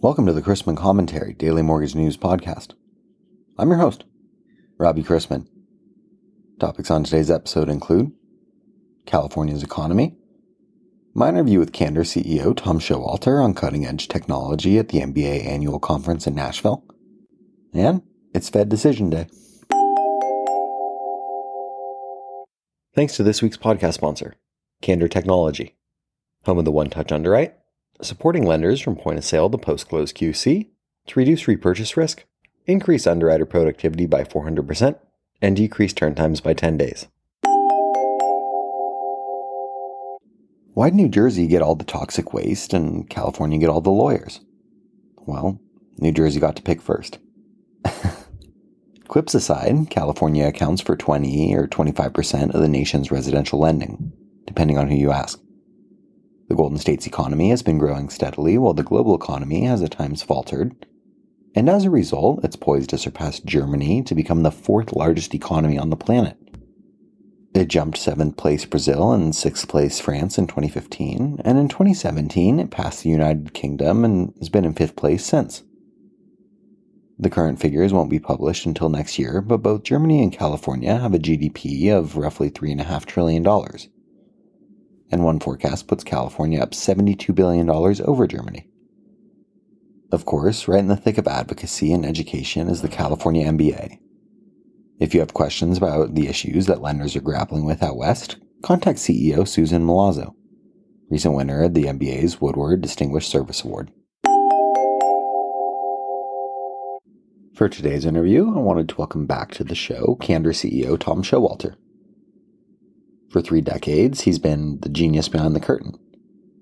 Welcome to the Chrisman Commentary Daily Mortgage News Podcast. I'm your host, Robbie Chrisman. Topics on today's episode include California's economy, my interview with Candor CEO Tom Showalter on cutting edge technology at the MBA annual conference in Nashville, and it's Fed Decision Day. Thanks to this week's podcast sponsor, Candor Technology, home of the One Touch Underwrite supporting lenders from point of sale to post close QC to reduce repurchase risk, increase underwriter productivity by 400%, and decrease turn times by 10 days. Why did New Jersey get all the toxic waste and California get all the lawyers? Well, New Jersey got to pick first. Quips aside, California accounts for 20 or 25% of the nation's residential lending, depending on who you ask. The Golden State's economy has been growing steadily while the global economy has at times faltered. And as a result, it's poised to surpass Germany to become the fourth largest economy on the planet. It jumped seventh place Brazil and sixth place France in 2015, and in 2017 it passed the United Kingdom and has been in fifth place since. The current figures won't be published until next year, but both Germany and California have a GDP of roughly $3.5 trillion and one forecast puts California up $72 billion over Germany. Of course, right in the thick of advocacy and education is the California MBA. If you have questions about the issues that lenders are grappling with out west, contact CEO Susan Milazzo, recent winner of the MBA's Woodward Distinguished Service Award. For today's interview, I wanted to welcome back to the show Candor CEO Tom Showalter. For three decades, he's been the genius behind the curtain,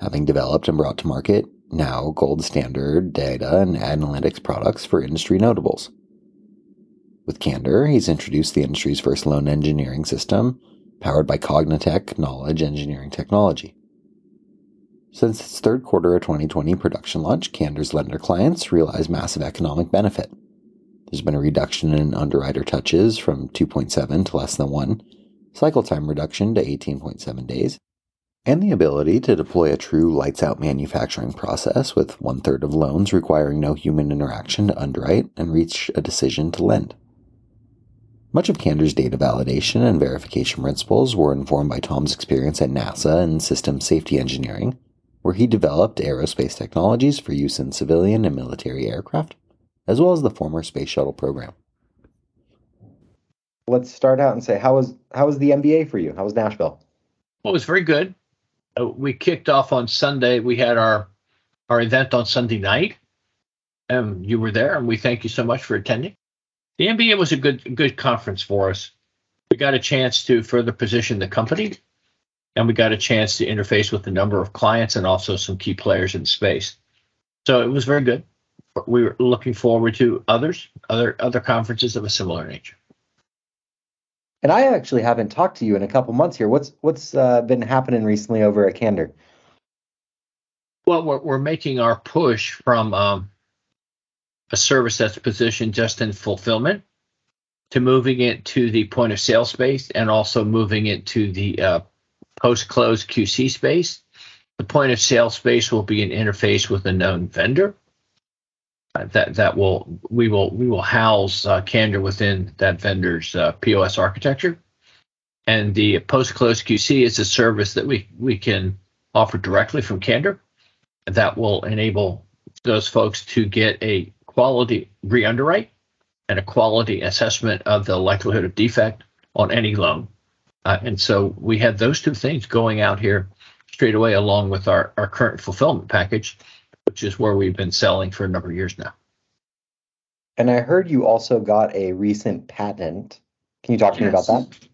having developed and brought to market now gold standard data and analytics products for industry notables. With Candor, he's introduced the industry's first loan engineering system, powered by Cognitech Knowledge Engineering Technology. Since its third quarter of 2020 production launch, Candor's lender clients realize massive economic benefit. There's been a reduction in underwriter touches from 2.7 to less than 1, cycle time reduction to 18.7 days, and the ability to deploy a true lights out manufacturing process with one third of loans requiring no human interaction to underwrite and reach a decision to lend. Much of Candor's data validation and verification principles were informed by Tom's experience at NASA in system safety engineering, where he developed aerospace technologies for use in civilian and military aircraft, as well as the former space shuttle program let's start out and say how was how was the MBA for you? How was Nashville? Well, it was very good. Uh, we kicked off on Sunday. We had our our event on Sunday night. and you were there, and we thank you so much for attending. The MBA was a good good conference for us. We got a chance to further position the company, and we got a chance to interface with a number of clients and also some key players in space. So it was very good. We were looking forward to others, other other conferences of a similar nature. And I actually haven't talked to you in a couple months here. What's what's uh, been happening recently over at Candor? Well, we're we're making our push from um, a service that's positioned just in fulfillment to moving it to the point of sale space and also moving it to the uh, post close QC space. The point of sale space will be an interface with a known vendor that that will we will we will house uh, Candor within that vendor's uh, POS architecture, and the post close QC is a service that we we can offer directly from Candor that will enable those folks to get a quality re-underwrite and a quality assessment of the likelihood of defect on any loan. Uh, and so we had those two things going out here straight away along with our, our current fulfillment package which is where we've been selling for a number of years now. And I heard you also got a recent patent. Can you talk to yes. me about that?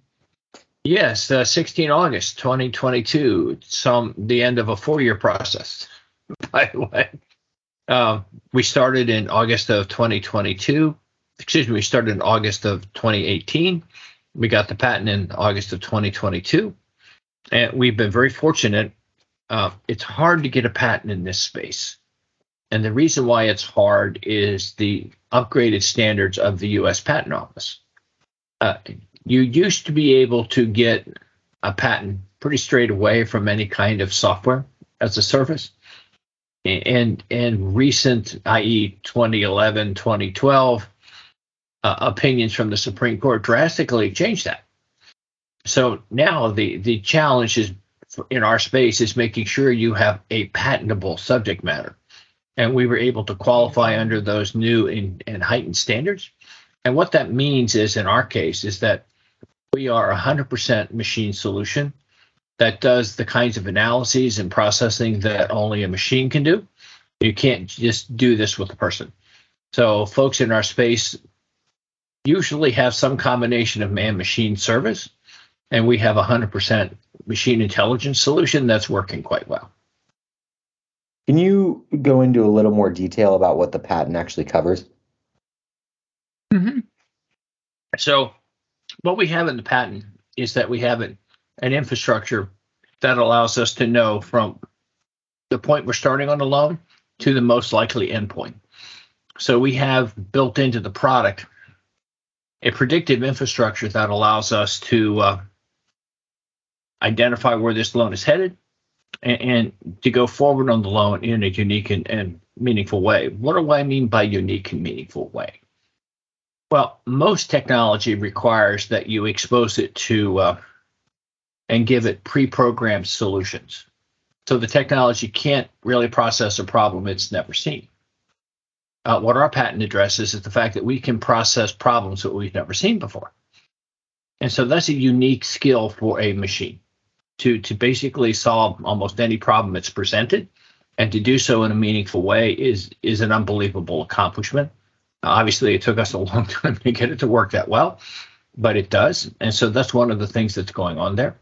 Yes, uh, 16 August 2022. Some the end of a four-year process. By the way, um, we started in August of 2022. Excuse me, we started in August of 2018. We got the patent in August of 2022, and we've been very fortunate. Uh, it's hard to get a patent in this space. And the reason why it's hard is the upgraded standards of the US Patent Office. Uh, you used to be able to get a patent pretty straight away from any kind of software as a service. and and recent, i.e., 2011, 2012 uh, opinions from the Supreme Court drastically changed that. So now the the challenge is in our space is making sure you have a patentable subject matter, and we were able to qualify under those new and, and heightened standards. And what that means is, in our case, is that we are a 100% machine solution that does the kinds of analyses and processing that only a machine can do. You can't just do this with a person. So, folks in our space usually have some combination of man machine service, and we have a 100% machine intelligence solution that's working quite well. Can you go into a little more detail about what the patent actually covers? Mm-hmm. So, what we have in the patent is that we have an, an infrastructure that allows us to know from the point we're starting on the loan to the most likely endpoint. So we have built into the product a predictive infrastructure that allows us to uh, identify where this loan is headed and, and, to go forward on the loan in a unique and, and meaningful way. What do I mean by unique and meaningful way? Well, most technology requires that you expose it to uh, and give it pre-programmed solutions. So the technology can't really process a problem it's never seen. Uh, what our patent addresses is the fact that we can process problems that we've never seen before. And so that's a unique skill for a machine to, to basically solve almost any problem that's presented. And to do so in a meaningful way is, is an unbelievable accomplishment. Obviously, it took us a long time to get it to work that well, but it does. And so that's one of the things that's going on there.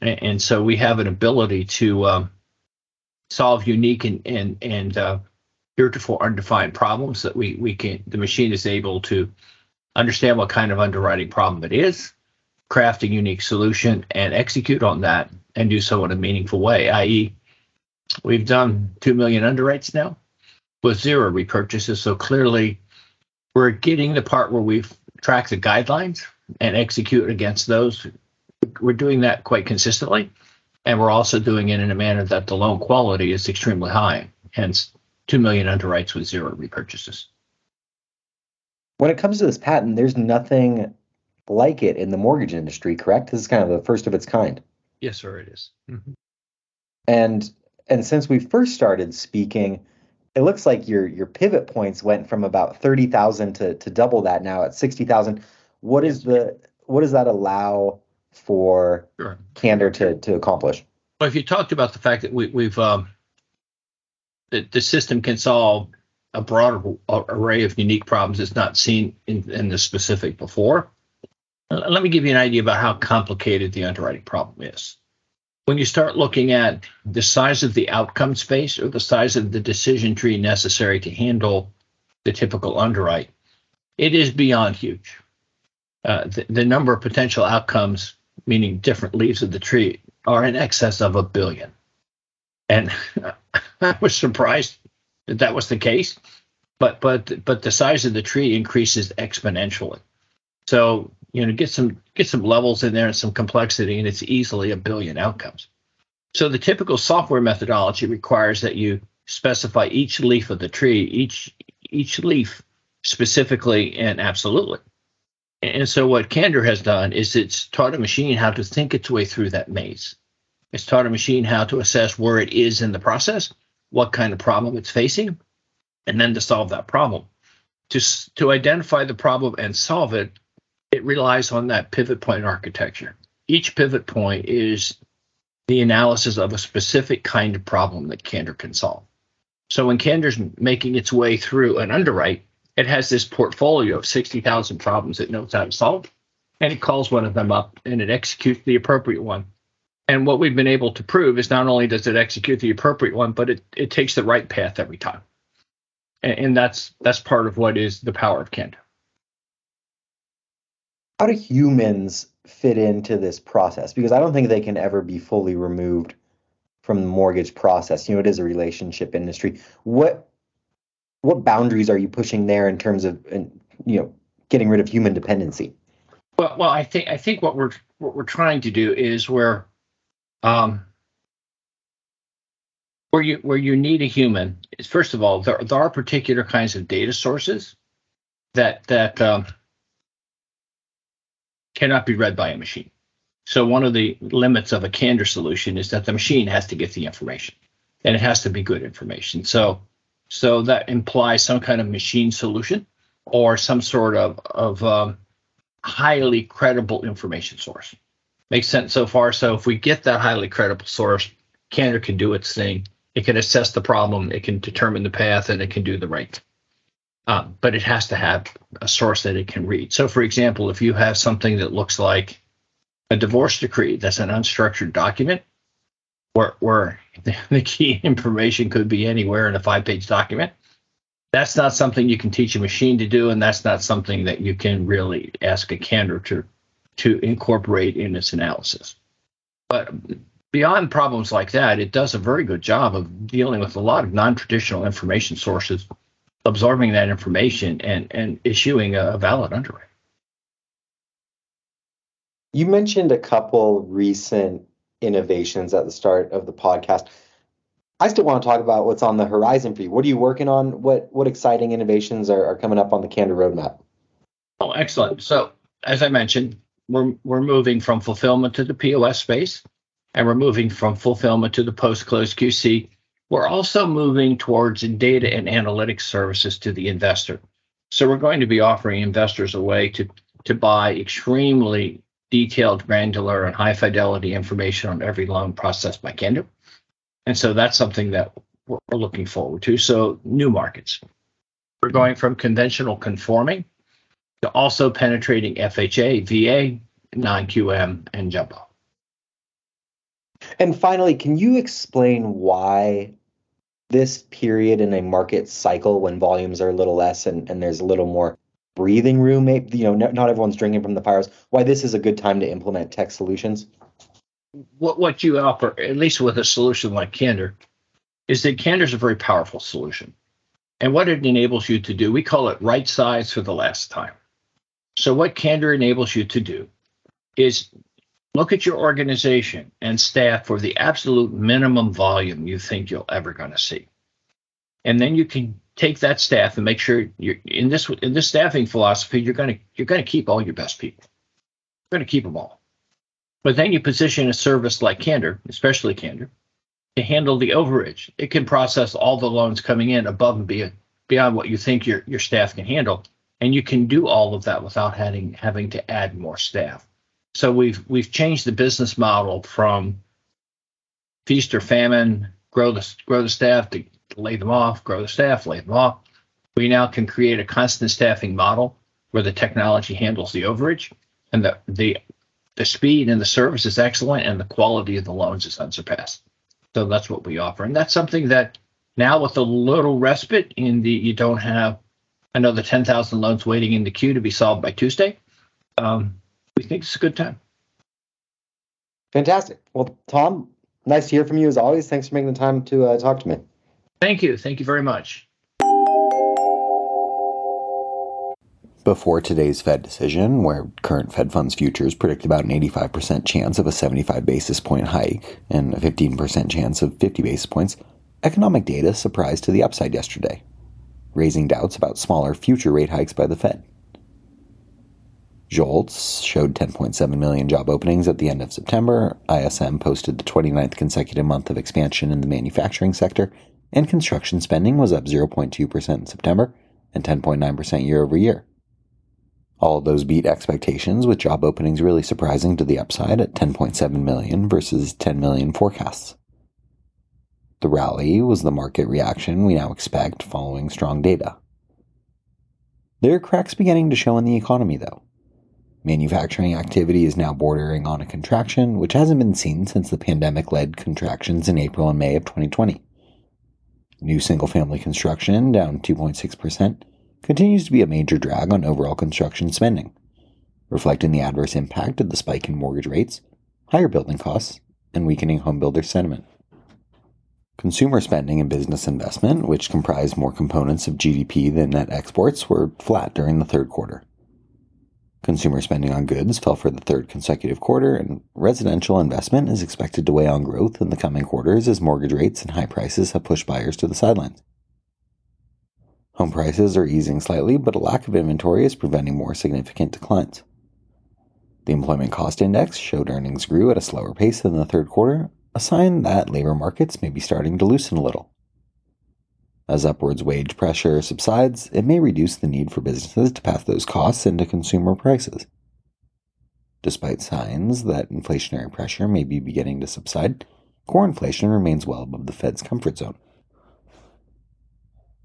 And, and so we have an ability to um, solve unique and and and uh, heretofore undefined problems that we we can. The machine is able to understand what kind of underwriting problem it is, craft a unique solution, and execute on that, and do so in a meaningful way. I.e., we've done two million underwrites now with zero repurchases. So clearly we're getting the part where we've tracked the guidelines and execute against those. We're doing that quite consistently. And we're also doing it in a manner that the loan quality is extremely high, hence 2 million underwrites with zero repurchases. When it comes to this patent, there's nothing like it in the mortgage industry, correct? This is kind of the first of its kind. Yes, sir, it is. Mm-hmm. And and since we first started speaking, it looks like your your pivot points went from about 30,000 to to double that now at 60,000. What is the what does that allow for sure. Candor to to accomplish? Well, if you talked about the fact that we, we've um, the, the system can solve a broader array of unique problems that's not seen in, in the specific before. Let me give you an idea about how complicated the underwriting problem is when you start looking at the size of the outcome space or the size of the decision tree necessary to handle the typical underwrite, it is beyond huge. Uh, the, the, number of potential outcomes, meaning different leaves of the tree, are in excess of a billion. And I was surprised that that was the case, but but but the size of the tree increases exponentially. So you know, get some get some levels in there and some complexity, and it's easily a billion outcomes. So the typical software methodology requires that you specify each leaf of the tree, each each leaf specifically and absolutely. And so what Candor has done is it's taught a machine how to think its way through that maze. It's taught a machine how to assess where it is in the process, what kind of problem it's facing, and then to solve that problem. To, to identify the problem and solve it, it relies on that pivot point architecture. Each pivot point is the analysis of a specific kind of problem that Candor can solve. So when Candor's making its way through an underwrite, it has this portfolio of 60,000 problems it knows how to solve, and it calls one of them up and it executes the appropriate one. And what we've been able to prove is not only does it execute the appropriate one, but it, it takes the right path every time. And, and that's that's part of what is the power of Candor how do humans fit into this process? Because I don't think they can ever be fully removed from the mortgage process. You know, it is a relationship industry. What what boundaries are you pushing there in terms of you know getting rid of human dependency? Well, well, I think I think what we're what we're trying to do is we're um, where you where you need a human is first of all there, there are particular kinds of data sources that that um, cannot be read by a machine. So one of the limits of a candor solution is that the machine has to get the information, and it has to be good information. So so that implies some kind of machine solution or some sort of of um, highly credible information source. Makes sense so far. So if we get that highly credible source, Candor can do its thing. It can assess the problem, it can determine the path, and it can do the right. Um, but it has to have a source that it can read. So, for example, if you have something that looks like a divorce decree, that's an unstructured document, where, where the key information could be anywhere in a five-page document, that's not something you can teach a machine to do, and that's not something that you can really ask a candor to to incorporate in its analysis. But beyond problems like that, it does a very good job of dealing with a lot of non-traditional information sources, absorbing that information and and issuing a valid underwrite. You mentioned a couple recent innovations at the start of the podcast. I still want to talk about what's on the horizon for you. What are you working on? What what exciting innovations are, are coming up on the Candor roadmap? Oh, excellent. So as I mentioned, we're we're moving from fulfillment to the POS space, and we're moving from fulfillment to the post-close QC. We're also moving towards data and analytics services to the investor. So we're going to be offering investors a way to to buy extremely detailed, granular, and high fidelity information on every loan processed by Candor and so that's something that we're looking forward to. So, new markets. We're going from conventional conforming to also penetrating FHA, VA, non QM, and jumbo. And finally, can you explain why this period in a market cycle when volumes are a little less and, and there's a little more breathing room, maybe, you know, not everyone's drinking from the fires, why this is a good time to implement tech solutions? what what you offer, at least with a solution like Candor, is that Candor is a very powerful solution. And what it enables you to do, we call it right size for the last time. So what Candor enables you to do is look at your organization and staff for the absolute minimum volume you think you're ever going to see. And then you can take that staff and make sure you're in this in this staffing philosophy, you're going to you're going to keep all your best people. You're going to keep them all. But then you position a service like Candor, especially Candor, to handle the overage. It can process all the loans coming in above and beyond, beyond what you think your, your staff can handle. And you can do all of that without having having to add more staff. So we've we've changed the business model from feast or famine, grow the grow the staff to lay them off, grow the staff, lay them off. We now can create a constant staffing model where the technology handles the overage and the the the speed and the service is excellent and the quality of the loans is unsurpassed. So that's what we offer. And that's something that now with a little respite in the you don't have another 10,000 loans waiting in the queue to be solved by Tuesday. Um, we think it's a good time. Fantastic. Well, Tom, nice to hear from you as always. Thanks for making the time to uh, talk to me. Thank you. Thank you very much. before today's Fed decision, where current Fed funds futures predict about an 85% chance of a 75 basis point hike and a 15% chance of 50 basis points, economic data surprised to the upside yesterday, raising doubts about smaller future rate hikes by the Fed. JOLTS showed 10.7 million job openings at the end of September. ISM posted the 29th consecutive month of expansion in the manufacturing sector, and construction spending was up 0.2% in September and 10.9% year over year. All of those beat expectations, with job openings really surprising to the upside at 10.7 million versus 10 million forecasts. The rally was the market reaction we now expect following strong data. There are cracks beginning to show in the economy, though. Manufacturing activity is now bordering on a contraction, which hasn't been seen since the pandemic led contractions in April and May of 2020. New single family construction down 2.6%, continues to be a major drag on overall construction spending, reflecting the adverse impact of the spike in mortgage rates, higher building costs, and weakening homebuilder sentiment. Consumer spending and business investment, which comprise more components of GDP than net exports, were flat during the third quarter. Consumer spending on goods fell for the third consecutive quarter, and residential investment is expected to weigh on growth in the coming quarters as mortgage rates and high prices have pushed buyers to the sidelines. Home prices are easing slightly, but a lack of inventory is preventing more significant declines. The employment cost index showed earnings grew at a slower pace than the third quarter, a sign that labor markets may be starting to loosen a little. As upwards wage pressure subsides, it may reduce the need for businesses to pass those costs into consumer prices. Despite signs that inflationary pressure may be beginning to subside, core inflation remains well above the Fed's comfort zone.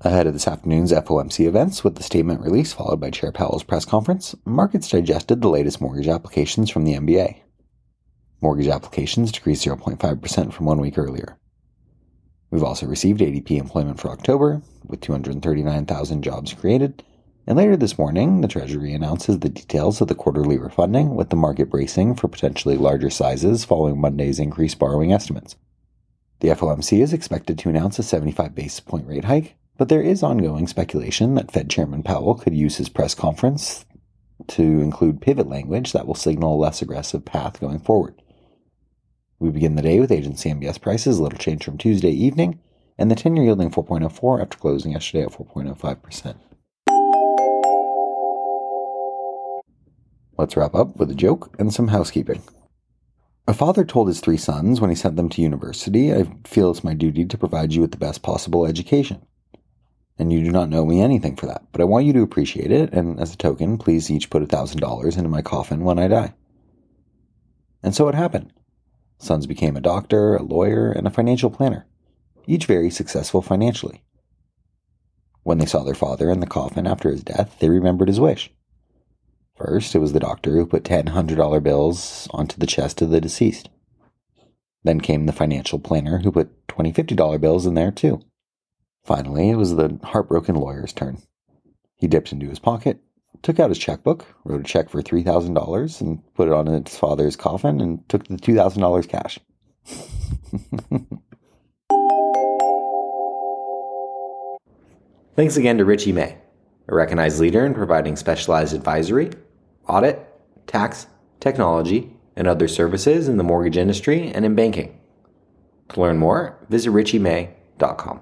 Ahead of this afternoon's FOMC events, with the statement release followed by Chair Powell's press conference, markets digested the latest mortgage applications from the MBA. Mortgage applications decreased 0.5% from one week earlier. We've also received ADP employment for October, with 239,000 jobs created. And later this morning, the Treasury announces the details of the quarterly refunding, with the market bracing for potentially larger sizes following Monday's increased borrowing estimates. The FOMC is expected to announce a 75 basis point rate hike, but there is ongoing speculation that Fed Chairman Powell could use his press conference to include pivot language that will signal a less aggressive path going forward. We begin the day with agency MBS prices, a little change from Tuesday evening, and the 10 year yielding 4.04 after closing yesterday at 4.05%. Let's wrap up with a joke and some housekeeping. A father told his three sons when he sent them to university, I feel it's my duty to provide you with the best possible education. And you do not know me anything for that, but I want you to appreciate it, and as a token, please each put a $1,000 into my coffin when I die. And so it happened. Sons became a doctor, a lawyer, and a financial planner, each very successful financially. When they saw their father in the coffin after his death, they remembered his wish. First, it was the doctor who put ten hundred dollar bills onto the chest of the deceased. Then came the financial planner who put twenty fifty dollar bills in there too. Finally, it was the heartbroken lawyer's turn. He dipped into his pocket, took out his checkbook, wrote a check for $3,000 and put it on his father's coffin and took the $2,000 cash. Thanks again to Richey May, a recognized leader in providing specialized advisory, audit, tax, technology, and other services in the mortgage industry and in banking. To learn more, visit richeymay.com